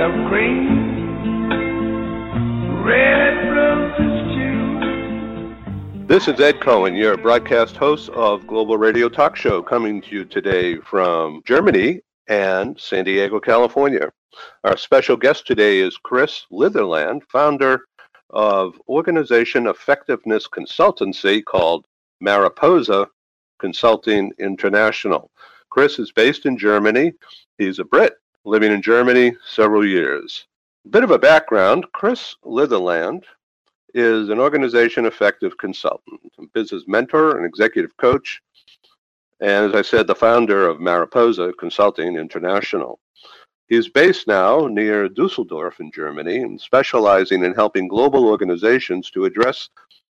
of green, red roses too. This is Ed Cohen, your broadcast host of Global Radio Talk Show, coming to you today from Germany and San Diego, California. Our special guest today is Chris Litherland, founder of organization effectiveness consultancy called Mariposa Consulting International. Chris is based in Germany. He's a Brit living in Germany several years. A bit of a background Chris Litherland is an organization effective consultant, business mentor, and executive coach, and as I said, the founder of Mariposa Consulting International. He's based now near Dusseldorf in Germany and specializing in helping global organizations to address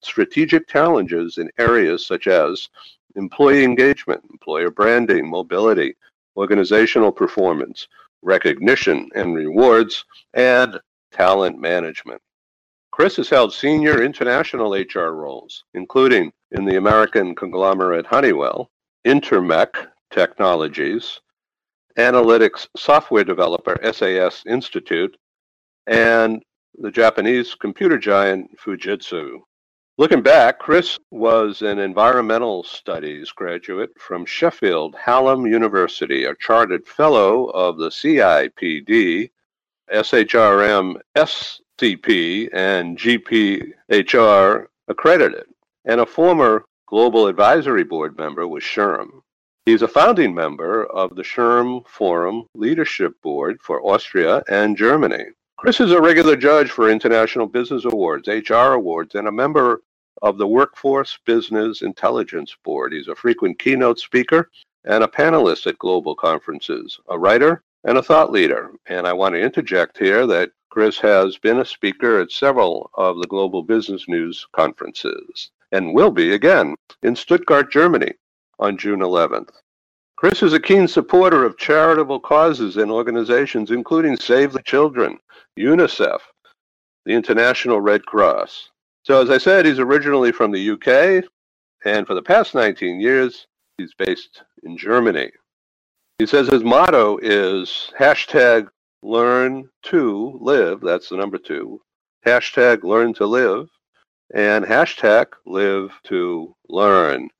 strategic challenges in areas such as employee engagement, employer branding, mobility, organizational performance, recognition and rewards, and talent management. Chris has held senior international HR roles, including in the American conglomerate Honeywell, Intermec Technologies, Analytics Software Developer SAS Institute, and the Japanese computer giant Fujitsu. Looking back, Chris was an environmental studies graduate from Sheffield Hallam University, a chartered fellow of the CIPD, SHRM, SCP, and GPHR accredited, and a former Global Advisory Board member with SHRM. He's a founding member of the SHRM Forum Leadership Board for Austria and Germany. Chris is a regular judge for International Business Awards, HR Awards, and a member of the Workforce Business Intelligence Board. He's a frequent keynote speaker and a panelist at global conferences, a writer and a thought leader. And I want to interject here that Chris has been a speaker at several of the Global Business News conferences and will be again in Stuttgart, Germany on June 11th. Chris is a keen supporter of charitable causes and organizations, including Save the Children, UNICEF, the International Red Cross. So, as I said, he's originally from the UK, and for the past 19 years, he's based in Germany. He says his motto is hashtag learn to live, that's the number two, hashtag learn to live, and hashtag live to learn.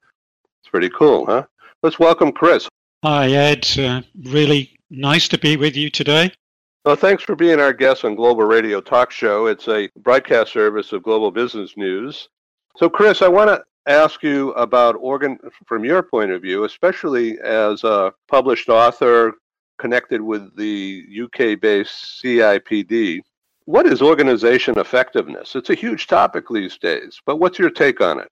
It's pretty cool, huh? Let's welcome Chris. Hi, Ed. Uh, really nice to be with you today. Well, thanks for being our guest on Global Radio Talk Show. It's a broadcast service of Global Business News. So, Chris, I want to ask you about organ from your point of view, especially as a published author connected with the UK-based CIPD. What is organization effectiveness? It's a huge topic these days, but what's your take on it?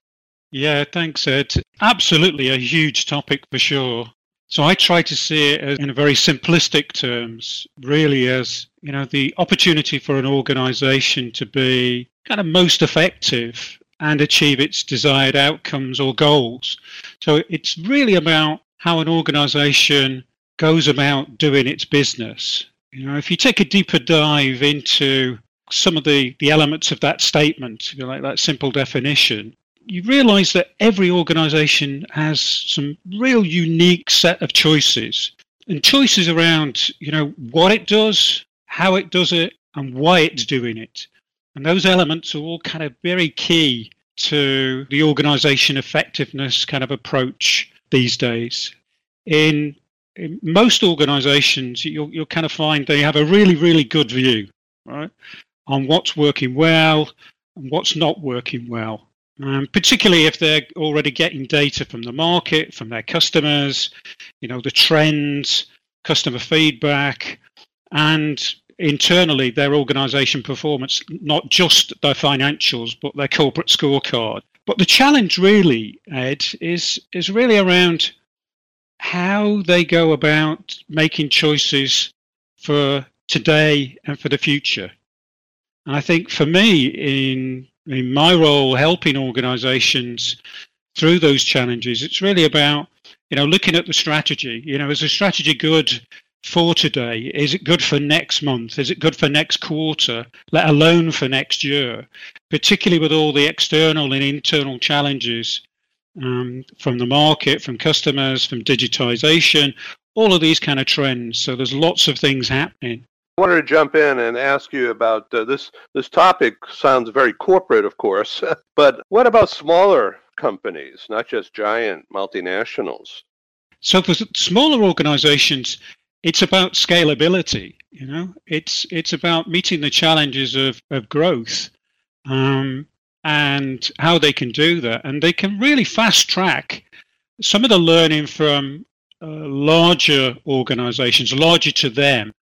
Yeah, thanks, Ed. Absolutely a huge topic for sure. So I try to see it as, in very simplistic terms, really as you know the opportunity for an organisation to be kind of most effective and achieve its desired outcomes or goals. So it's really about how an organisation goes about doing its business. You know, if you take a deeper dive into some of the, the elements of that statement, you know, like that simple definition, you realize that every organization has some real unique set of choices and choices around you know what it does how it does it and why it's doing it. And those elements are all kind of very key to the organization effectiveness kind of approach these days. In, in most organizations you'll, you'll kind of find they have a really really good view right on what's working well and what's not working well um, particularly if they're already getting data from the market, from their customers, you know, the trends, customer feedback, and internally their organization performance, not just their financials, but their corporate scorecard. But the challenge really, Ed, is is really around how they go about making choices for today and for the future. And I think for me, in in my role helping organizations through those challenges, it's really about, you know, looking at the strategy. You know, is the strategy good for today? Is it good for next month? Is it good for next quarter, let alone for next year? Particularly with all the external and internal challenges um, from the market, from customers, from digitization, all of these kind of trends. So there's lots of things happening. I wanted to jump in and ask you about uh, this. This topic sounds very corporate, of course, but what about smaller companies, not just giant multinationals? So for smaller organizations, it's about scalability. You know, it's it's about meeting the challenges of, of growth um, and how they can do that. And they can really fast track some of the learning from uh, larger organizations, larger to them,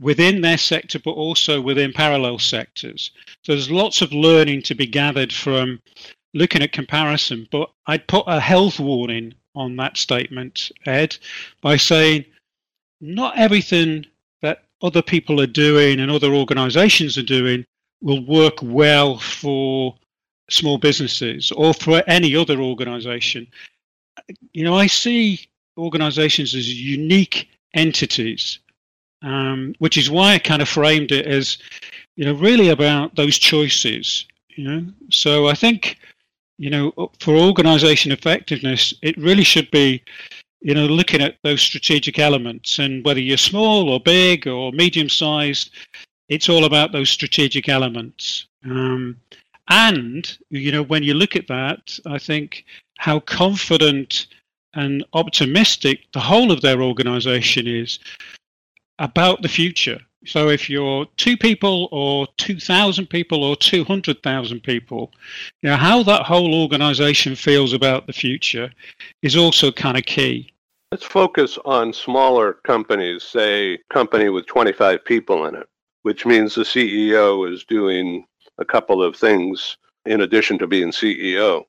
within their sector, but also within parallel sectors. So there's lots of learning to be gathered from looking at comparison. But I'd put a health warning on that statement, Ed, by saying not everything that other people are doing and other organizations are doing will work well for small businesses or for any other organization. You know, I see organizations as unique entities um, which is why I kind of framed it as, you know, really about those choices. You know, so I think, you know, for organization effectiveness, it really should be, you know, looking at those strategic elements, and whether you're small or big or medium sized, it's all about those strategic elements. Um, and you know, when you look at that, I think how confident and optimistic the whole of their organization is about the future. So if you're two people or 2,000 people or 200,000 people, you know, how that whole organization feels about the future is also kind of key. Let's focus on smaller companies, say company with 25 people in it, which means the CEO is doing a couple of things in addition to being CEO.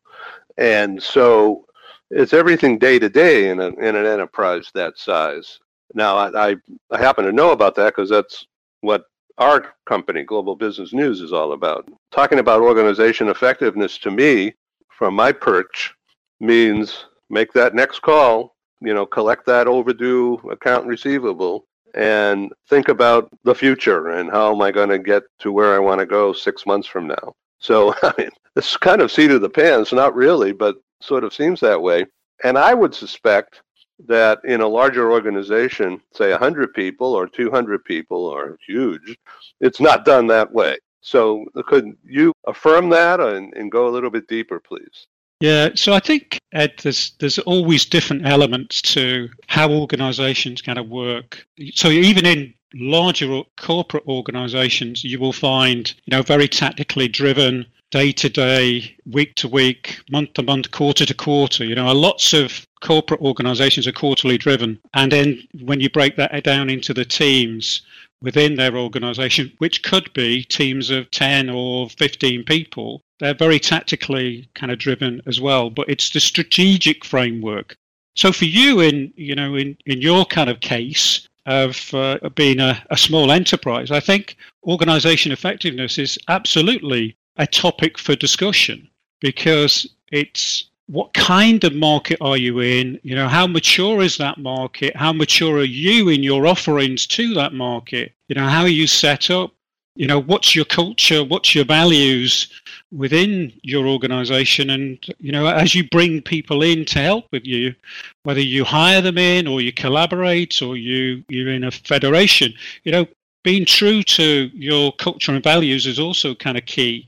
And so it's everything day to day in, in an enterprise that size. Now, I, I happen to know about that because that's what our company, Global Business News, is all about. Talking about organization effectiveness to me, from my perch, means make that next call, you know, collect that overdue account receivable, and think about the future and how am I going to get to where I want to go six months from now. So, I mean, it's kind of seat of the pants, not really, but sort of seems that way. And I would suspect that in a larger organization, say 100 people or 200 people or huge, it's not done that way. So could you affirm that and, and go a little bit deeper, please? Yeah, so I think Ed, there's there's always different elements to how organisations kind of work. So even in larger corporate organisations, you will find you know very tactically driven day to day, week to week, month to month, quarter to quarter. You know, lots of corporate organizations are quarterly driven. And then when you break that down into the teams within their organization, which could be teams of 10 or 15 people, they're very tactically kind of driven as well. But it's the strategic framework. So for you in, you know, in, in your kind of case, of uh, being a, a small enterprise, I think organization effectiveness is absolutely a topic for discussion because it's what kind of market are you in? You know, how mature is that market? How mature are you in your offerings to that market? You know, how are you set up? You know, what's your culture? What's your values within your organization? And, you know, as you bring people in to help with you, whether you hire them in or you collaborate or you, you're in a federation, you know, being true to your culture and values is also kind of key,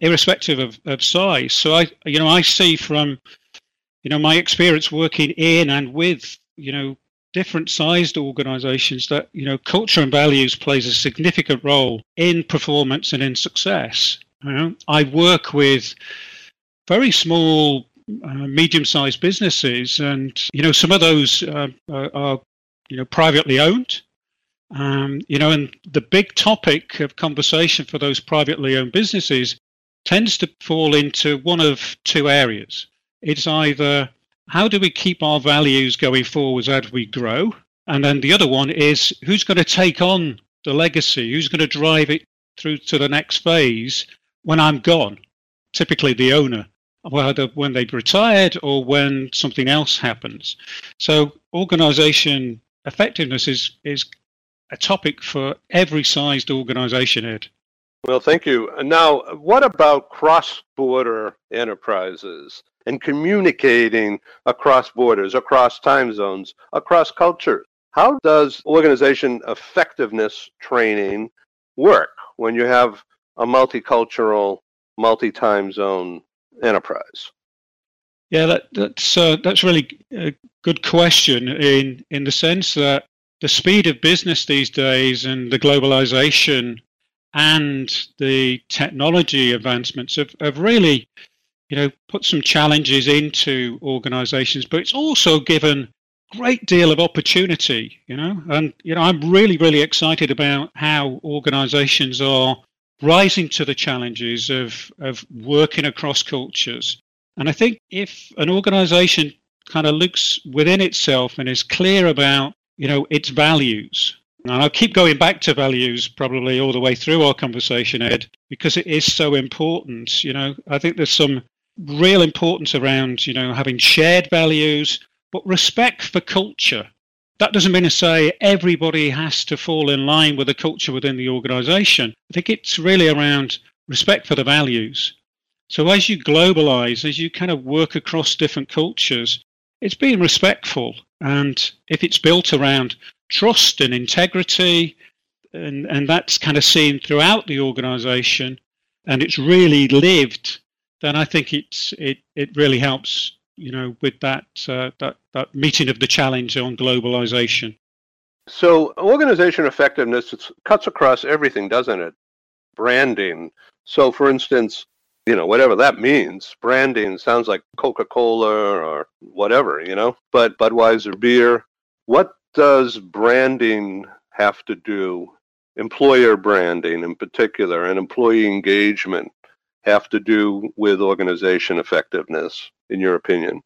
irrespective of, of size. So I, you know, I see from, you know, my experience working in and with, you know, different sized organizations that, you know, culture and values plays a significant role in performance and in success. You know, I work with very small, uh, medium-sized businesses, and you know, some of those uh, are, are, you know, privately owned um, you know, and the big topic of conversation for those privately owned businesses tends to fall into one of two areas. It's either how do we keep our values going forwards as we grow? And then the other one is who's going to take on the legacy? Who's going to drive it through to the next phase when I'm gone? Typically the owner, whether when they've retired or when something else happens. So organization effectiveness is, is a topic for every sized organization, Ed. Well, thank you. Now, what about cross border enterprises and communicating across borders, across time zones, across cultures? How does organization effectiveness training work when you have a multicultural, multi-time zone enterprise? Yeah, that, that's uh, that's really a good question in in the sense that the speed of business these days and the globalization and the technology advancements have, have really, you know, put some challenges into organizations, but it's also given great deal of opportunity, you know, and you know, I'm really, really excited about how organizations are rising to the challenges of, of working across cultures. And I think if an organization kind of looks within itself and is clear about, you know, its values, and I'll keep going back to values probably all the way through our conversation, Ed, because it is so important. You know, I think there's some real importance around, you know, having shared values, but respect for culture. That doesn't mean to say everybody has to fall in line with the culture within the organization. I think it's really around respect for the values. So as you globalize, as you kind of work across different cultures, it's being respectful. And if it's built around trust and integrity, and, and that's kind of seen throughout the organization, and it's really lived, then I think it's it, it really helps you know, with that uh, that that meeting of the challenge on globalization. So, organization effectiveness it cuts across everything, doesn't it? Branding. So, for instance, you know, whatever that means, branding sounds like Coca-Cola or whatever, you know. But Budweiser beer. What does branding have to do? Employer branding, in particular, and employee engagement have to do with organization effectiveness, in your opinion?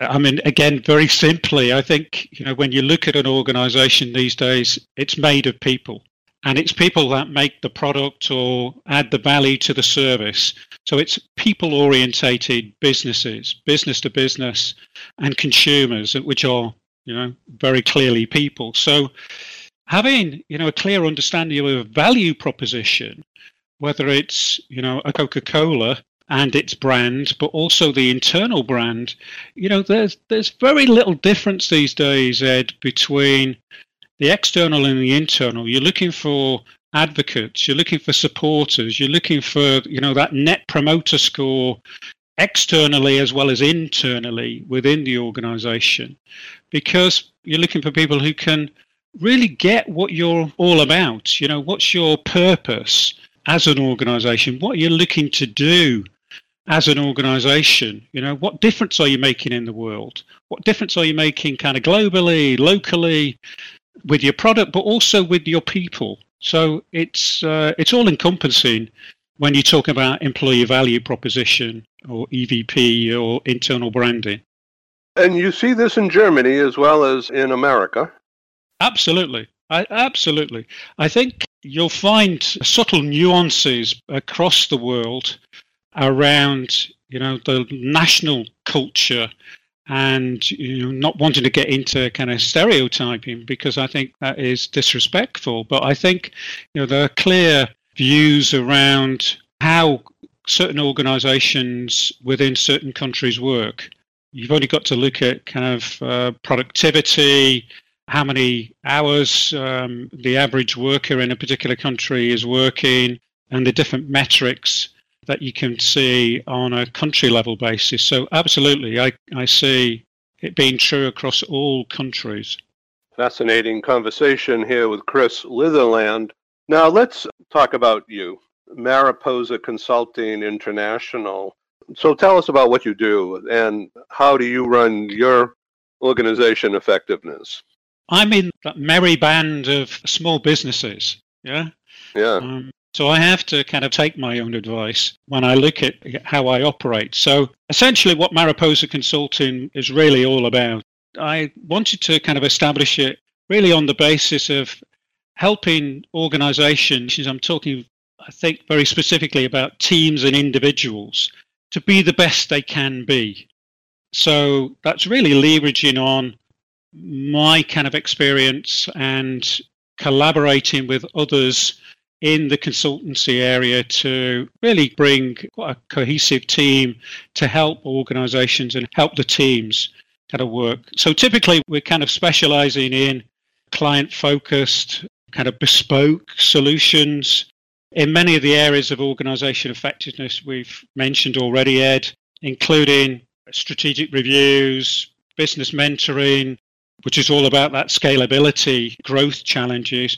I mean, again, very simply, I think, you know, when you look at an organization these days, it's made of people. And it's people that make the product or add the value to the service. So it's people orientated businesses, business to business, and consumers, which are, you know, very clearly people. So having, you know, a clear understanding of a value proposition whether it's you know a Coca-Cola and its brand, but also the internal brand. You know, there's there's very little difference these days, Ed, between the external and the internal. You're looking for advocates, you're looking for supporters, you're looking for you know that net promoter score externally as well as internally within the organization because you're looking for people who can really get what you're all about you know what's your purpose as an organization? What are you looking to do as an organization? You know, what difference are you making in the world? What difference are you making kind of globally, locally, with your product, but also with your people? So it's uh, it's all encompassing when you talk about employee value proposition or EVP or internal branding. And you see this in Germany as well as in America. Absolutely. I, absolutely. I think you'll find subtle nuances across the world around, you know, the national culture and you know, not wanting to get into kind of stereotyping because I think that is disrespectful. But I think, you know, there are clear views around how certain organizations within certain countries work. You've only got to look at kind of uh, productivity, how many hours um, the average worker in a particular country is working, and the different metrics that you can see on a country level basis. So, absolutely, I, I see it being true across all countries. Fascinating conversation here with Chris Litherland. Now, let's talk about you, Mariposa Consulting International. So, tell us about what you do and how do you run your organization effectiveness? I'm in that merry band of small businesses. Yeah. Yeah. Um, so I have to kind of take my own advice when I look at how I operate. So essentially, what Mariposa Consulting is really all about, I wanted to kind of establish it really on the basis of helping organizations. I'm talking, I think, very specifically about teams and individuals to be the best they can be. So that's really leveraging on my kind of experience and collaborating with others in the consultancy area to really bring a cohesive team to help organizations and help the teams kind of work. So typically we're kind of specializing in client focused, kind of bespoke solutions. In many of the areas of organization effectiveness we've mentioned already, Ed, including strategic reviews, business mentoring, which is all about that scalability, growth challenges.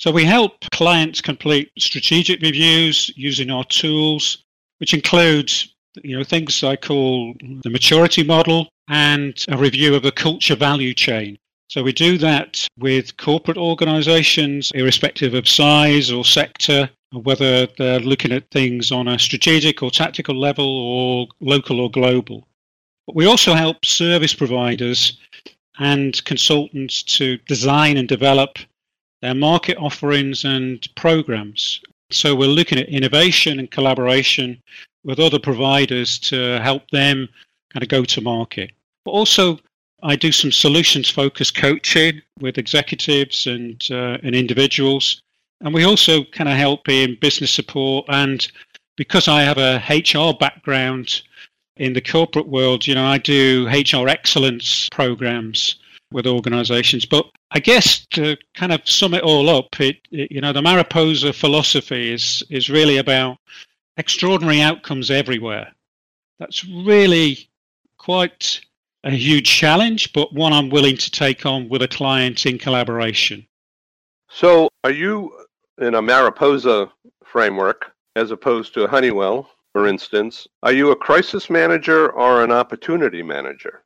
So we help clients complete strategic reviews using our tools, which includes you know things I call the maturity model and a review of the culture value chain. So we do that with corporate organizations, irrespective of size or sector, or whether they're looking at things on a strategic or tactical level or local or global. But we also help service providers and consultants to design and develop their market offerings and programs. So we're looking at innovation and collaboration with other providers to help them kind of go to market. But also, I do some solutions focused coaching with executives and, uh, and individuals. And we also kind of help in business support. And because I have a HR background, in the corporate world, you know, I do HR excellence programs with organizations. But I guess to kind of sum it all up, it, it, you know, the Mariposa philosophy is is really about extraordinary outcomes everywhere. That's really quite a huge challenge, but one I'm willing to take on with a client in collaboration. So, are you in a Mariposa framework as opposed to a Honeywell? for instance, are you a crisis manager or an opportunity manager?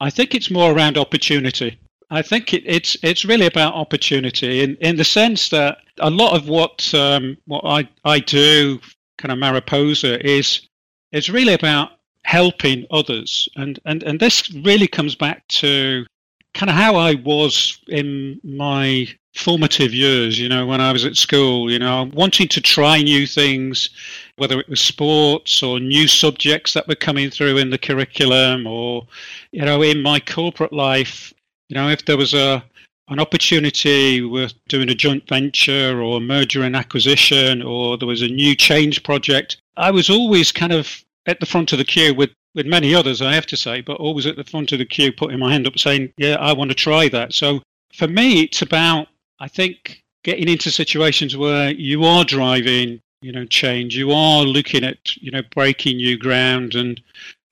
I think it's more around opportunity. I think it, it's it's really about opportunity in, in the sense that a lot of what um, what I, I do kind of Mariposa is is really about helping others and, and and this really comes back to kind of how I was in my formative years, you know, when I was at school, you know, wanting to try new things, whether it was sports or new subjects that were coming through in the curriculum or, you know, in my corporate life, you know, if there was a an opportunity with doing a joint venture or merger and acquisition or there was a new change project, I was always kind of at the front of the queue with with many others, I have to say, but always at the front of the queue, putting my hand up saying, Yeah, I want to try that. So for me, it's about, I think, getting into situations where you are driving, you know, change, you are looking at, you know, breaking new ground and,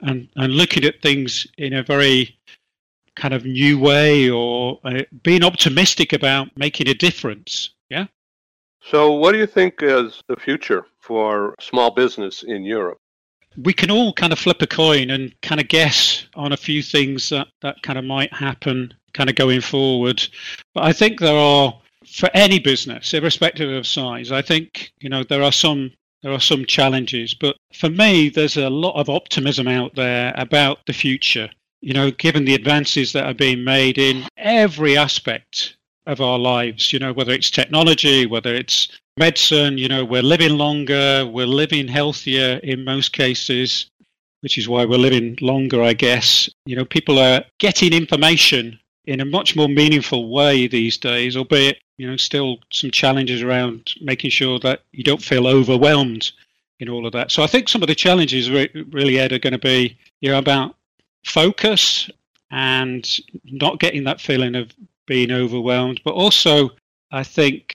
and, and looking at things in a very kind of new way or uh, being optimistic about making a difference. Yeah. So, what do you think is the future for small business in Europe? we can all kind of flip a coin and kind of guess on a few things that, that kind of might happen kind of going forward. But I think there are for any business, irrespective of size, I think, you know, there are some there are some challenges. But for me, there's a lot of optimism out there about the future. You know, given the advances that are being made in every aspect of our lives, you know, whether it's technology, whether it's medicine, you know, we're living longer, we're living healthier in most cases, which is why we're living longer, I guess. You know, people are getting information in a much more meaningful way these days, albeit, you know, still some challenges around making sure that you don't feel overwhelmed in all of that. So I think some of the challenges really, Ed, are going to be, you know, about focus and not getting that feeling of being overwhelmed, but also I think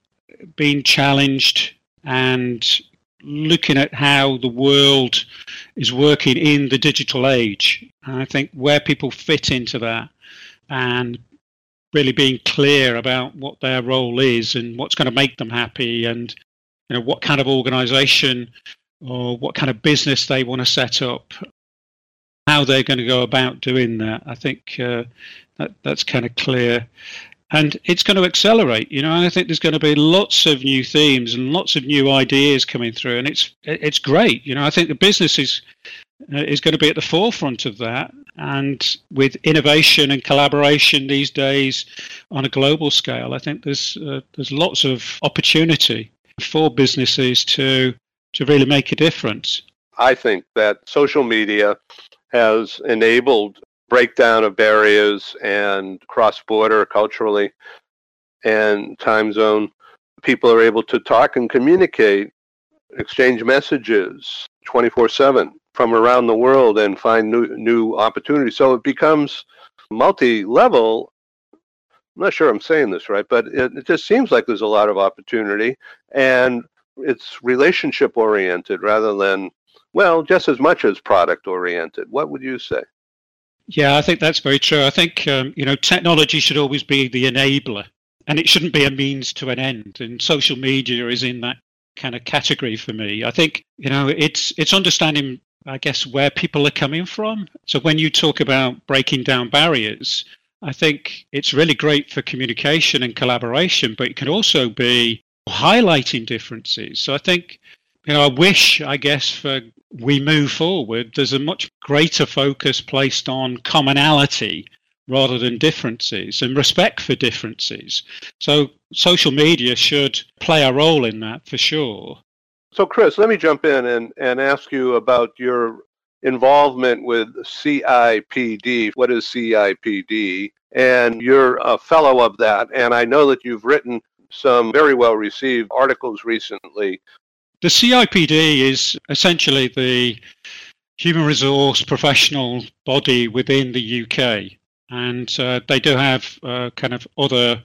being challenged and looking at how the world is working in the digital age. And I think where people fit into that and really being clear about what their role is and what's going to make them happy and you know what kind of organization or what kind of business they want to set up how they're going to go about doing that i think uh, that, that's kind of clear and it's going to accelerate. You know, I think there's going to be lots of new themes and lots of new ideas coming through, and it's it's great. You know, I think the business is is going to be at the forefront of that, and with innovation and collaboration these days on a global scale, I think there's uh, there's lots of opportunity for businesses to to really make a difference. I think that social media has enabled breakdown of barriers and cross border culturally and time zone. People are able to talk and communicate, exchange messages 24 7 from around the world and find new, new opportunities. So it becomes multi level. I'm not sure I'm saying this right, but it, it just seems like there's a lot of opportunity and it's relationship oriented rather than, well, just as much as product oriented. What would you say? Yeah, I think that's very true. I think um, you know technology should always be the enabler, and it shouldn't be a means to an end. And social media is in that kind of category for me. I think you know it's it's understanding, I guess, where people are coming from. So when you talk about breaking down barriers, I think it's really great for communication and collaboration, but it can also be highlighting differences. So I think you know I wish, I guess, for we move forward, there's a much greater focus placed on commonality rather than differences and respect for differences. So social media should play a role in that for sure. So, Chris, let me jump in and, and ask you about your involvement with CIPD. What is CIPD? And you're a fellow of that. And I know that you've written some very well received articles recently the CIPD is essentially the human resource professional body within the UK, and uh, they do have uh, kind of other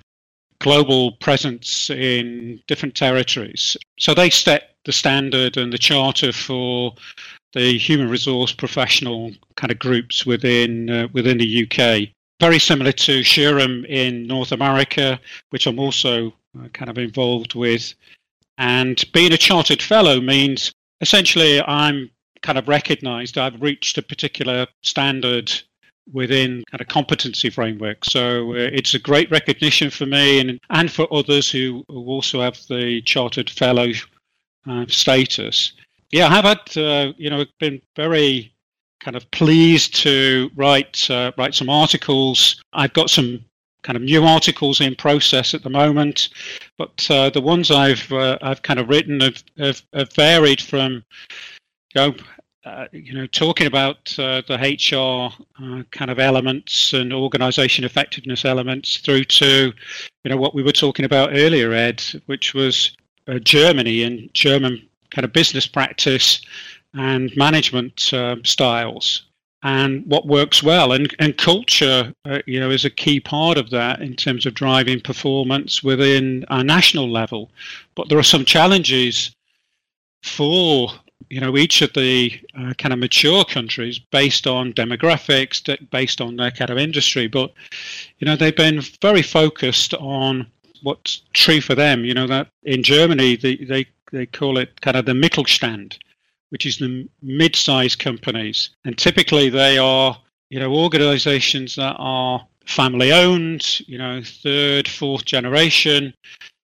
global presence in different territories. So they set the standard and the charter for the human resource professional kind of groups within uh, within the UK. Very similar to SHRM in North America, which I'm also uh, kind of involved with and being a chartered fellow means essentially I'm kind of recognized, I've reached a particular standard within kind of competency framework. So uh, it's a great recognition for me and, and for others who, also have the chartered fellow uh, status. Yeah, I have had, uh, you know, been very kind of pleased to write uh, write some articles. I've got some kind of new articles in process at the moment, but uh, the ones I've uh, I've kind of written have, have, have varied from you know, uh, you know talking about uh, the HR uh, kind of elements and organisation effectiveness elements through to you know what we were talking about earlier, Ed, which was uh, Germany and German kind of business practice and management um, styles and what works well. And, and culture, uh, you know, is a key part of that in terms of driving performance within a national level. But there are some challenges for you know each of the uh, kind of mature countries based on demographics based on their kind of industry but you know they've been very focused on what's true for them you know that in germany they they, they call it kind of the mittelstand which is the mid-sized companies, and typically they are you know organisations that are family owned, you know third, fourth generation.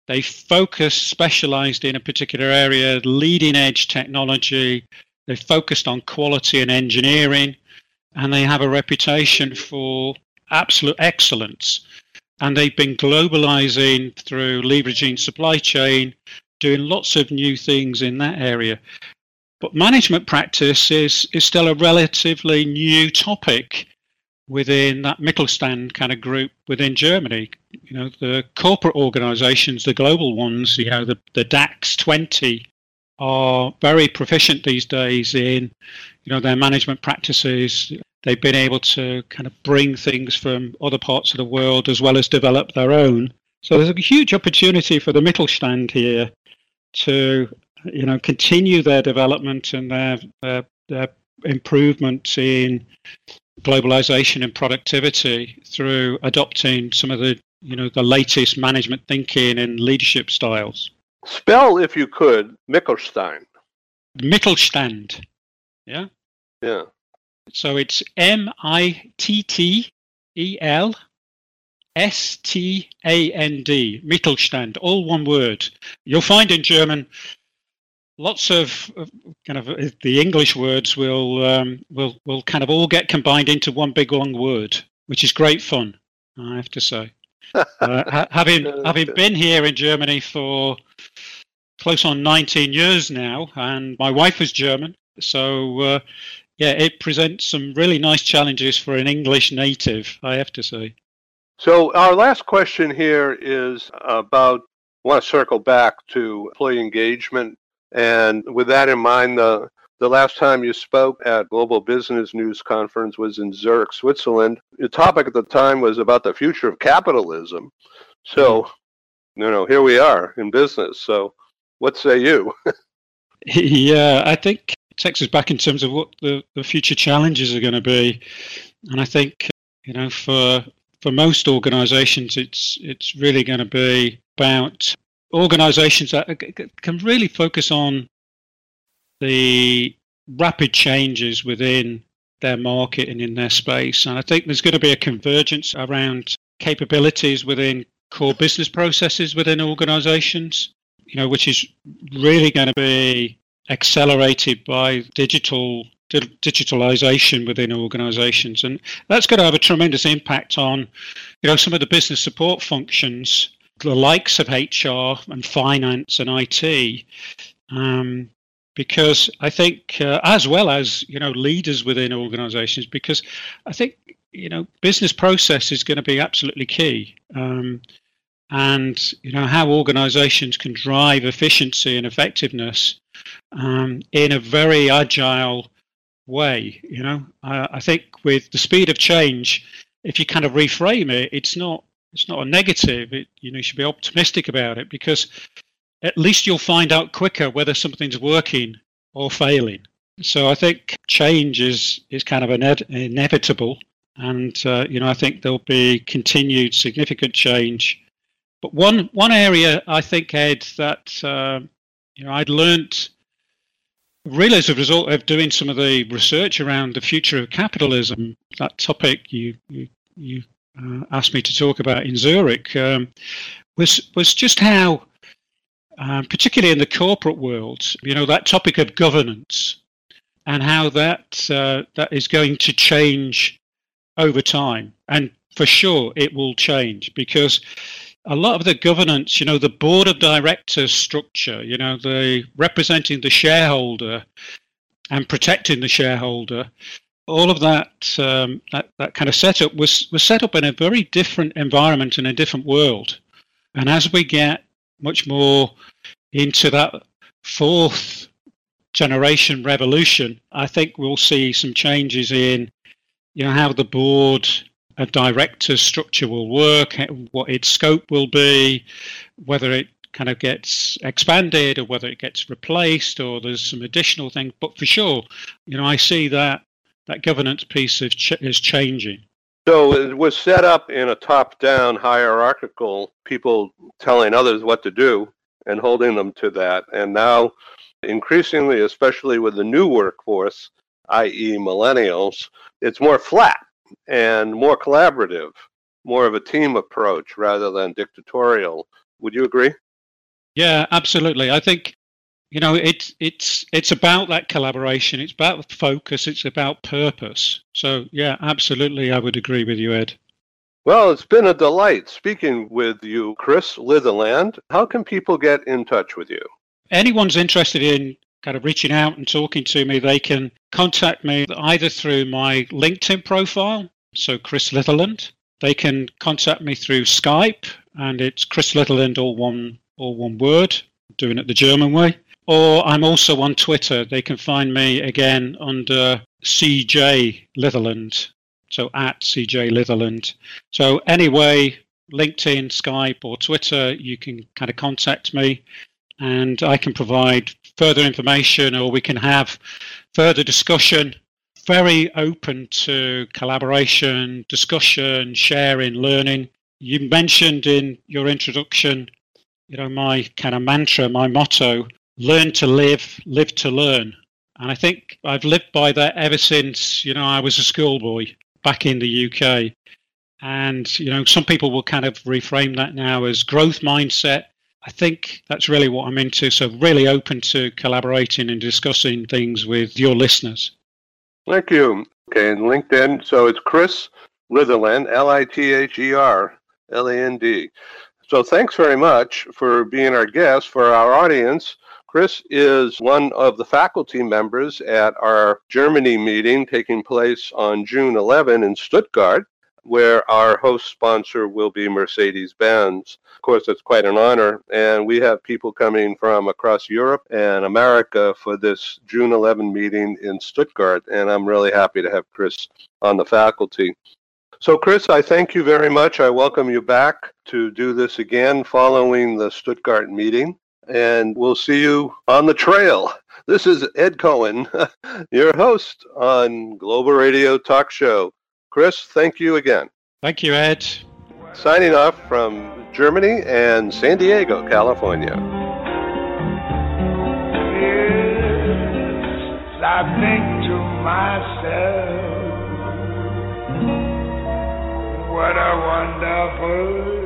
They focus specialised in a particular area, leading edge technology. They focused on quality and engineering, and they have a reputation for absolute excellence. And they've been globalizing through leveraging supply chain, doing lots of new things in that area. But management practice is, is still a relatively new topic within that Mittelstand kind of group within Germany. You know, the corporate organizations, the global ones, you know, the, the DAX 20 are very proficient these days in, you know, their management practices. They've been able to kind of bring things from other parts of the world as well as develop their own. So there's a huge opportunity for the Mittelstand here to you know, continue their development and their, their, their improvement in globalization and productivity through adopting some of the you know the latest management thinking and leadership styles. Spell, if you could, Mittelstand. Mittelstand. Yeah. Yeah. So it's M I T T E L S T A N D. Mittelstand. All one word. You'll find in German lots of, kind of uh, the English words will um, will will kind of all get combined into one big long word, which is great fun. I have to say, uh, having having been here in Germany for close on 19 years now, and my wife is German, so uh, yeah, it presents some really nice challenges for an English native. I have to say. So our last question here is about. I want to circle back to employee engagement and with that in mind, the, The last time you spoke at Global Business News Conference was in Zurich, Switzerland. The topic at the time was about the future of capitalism. So, mm-hmm. you know, here we are in business. So, what say you? yeah, I think it takes us back in terms of what the, the future challenges are going to be. And I think, you know, for for most organizations, it's it's really going to be about organizations that can really focus on the rapid changes within their market and in their space. And I think there's going to be a convergence around capabilities within core business processes within organizations, you know, which is really going to be accelerated by digital digitalization within organizations and that's going to have a tremendous impact on you know some of the business support functions the likes of hr and finance and it um, because i think uh, as well as you know leaders within organizations because i think you know business process is going to be absolutely key um, and you know how organizations can drive efficiency and effectiveness um, in a very agile way. You know, I, I think with the speed of change, if you kind of reframe it, it's not it's not a negative. It, you know, you should be optimistic about it because at least you'll find out quicker whether something's working or failing. So I think change is is kind of ine- inevitable, and uh, you know I think there'll be continued significant change. But one one area I think Ed that uh, you know I'd learnt really as a result of doing some of the research around the future of capitalism, that topic you you, you uh, asked me to talk about in Zurich um, was was just how, um, particularly in the corporate world, you know, that topic of governance and how that uh, that is going to change over time, and for sure it will change because a lot of the governance, you know, the board of directors structure, you know, the representing the shareholder and protecting the shareholder, all of that um, that, that kind of setup was was set up in a very different environment in a different world. And as we get much more into that fourth generation revolution, I think we'll see some changes in you know how the board a director's structure will work, what its scope will be, whether it kind of gets expanded or whether it gets replaced or there's some additional things. But for sure, you know, I see that that governance piece is, ch- is changing. So it was set up in a top-down hierarchical, people telling others what to do and holding them to that. And now, increasingly, especially with the new workforce, i.e., millennials, it's more flat and more collaborative, more of a team approach rather than dictatorial. Would you agree? Yeah, absolutely. I think you know it's it's it's about that collaboration. It's about focus. It's about purpose. So yeah, absolutely, I would agree with you, Ed. Well, it's been a delight speaking with you, Chris Litherland. How can people get in touch with you? Anyone's interested in kind of reaching out and talking to me, they can contact me either through my LinkedIn profile, so Chris Litherland. They can contact me through Skype, and it's Chris Litherland, all one, all one word, doing it the German way. Or I'm also on Twitter. They can find me again under CJ Litherland, so at CJ Litherland. So anyway, LinkedIn, Skype, or Twitter, you can kind of contact me, and I can provide further information or we can have further discussion. Very open to collaboration, discussion, sharing, learning. You mentioned in your introduction, you know, my kind of mantra, my motto, learn to live, live to learn. And I think I've lived by that ever since, you know, I was a schoolboy back in the UK. And, you know, some people will kind of reframe that now as growth mindset, I think that's really what I'm into. So, really open to collaborating and discussing things with your listeners. Thank you. Okay, and LinkedIn. So it's Chris Litherland, L I T H E R L A N D. So, thanks very much for being our guest. For our audience, Chris is one of the faculty members at our Germany meeting taking place on June 11 in Stuttgart. where our host sponsor will be Mercedes Benz. Of course, it's quite an honor, and we have people coming from across Europe and America for this June 11 meeting in Stuttgart, and I'm really happy to have Chris on the faculty. So, Chris, I thank you very much. I welcome you back to do this again following the Stuttgart meeting, and we'll see you on the trail. This is Ed Cohen, your host on Global Radio Talk Show. Chris, thank you again. Thank you, Ed. Signing off from Germany and San Diego, California. Yes, I think to myself, what a wonderful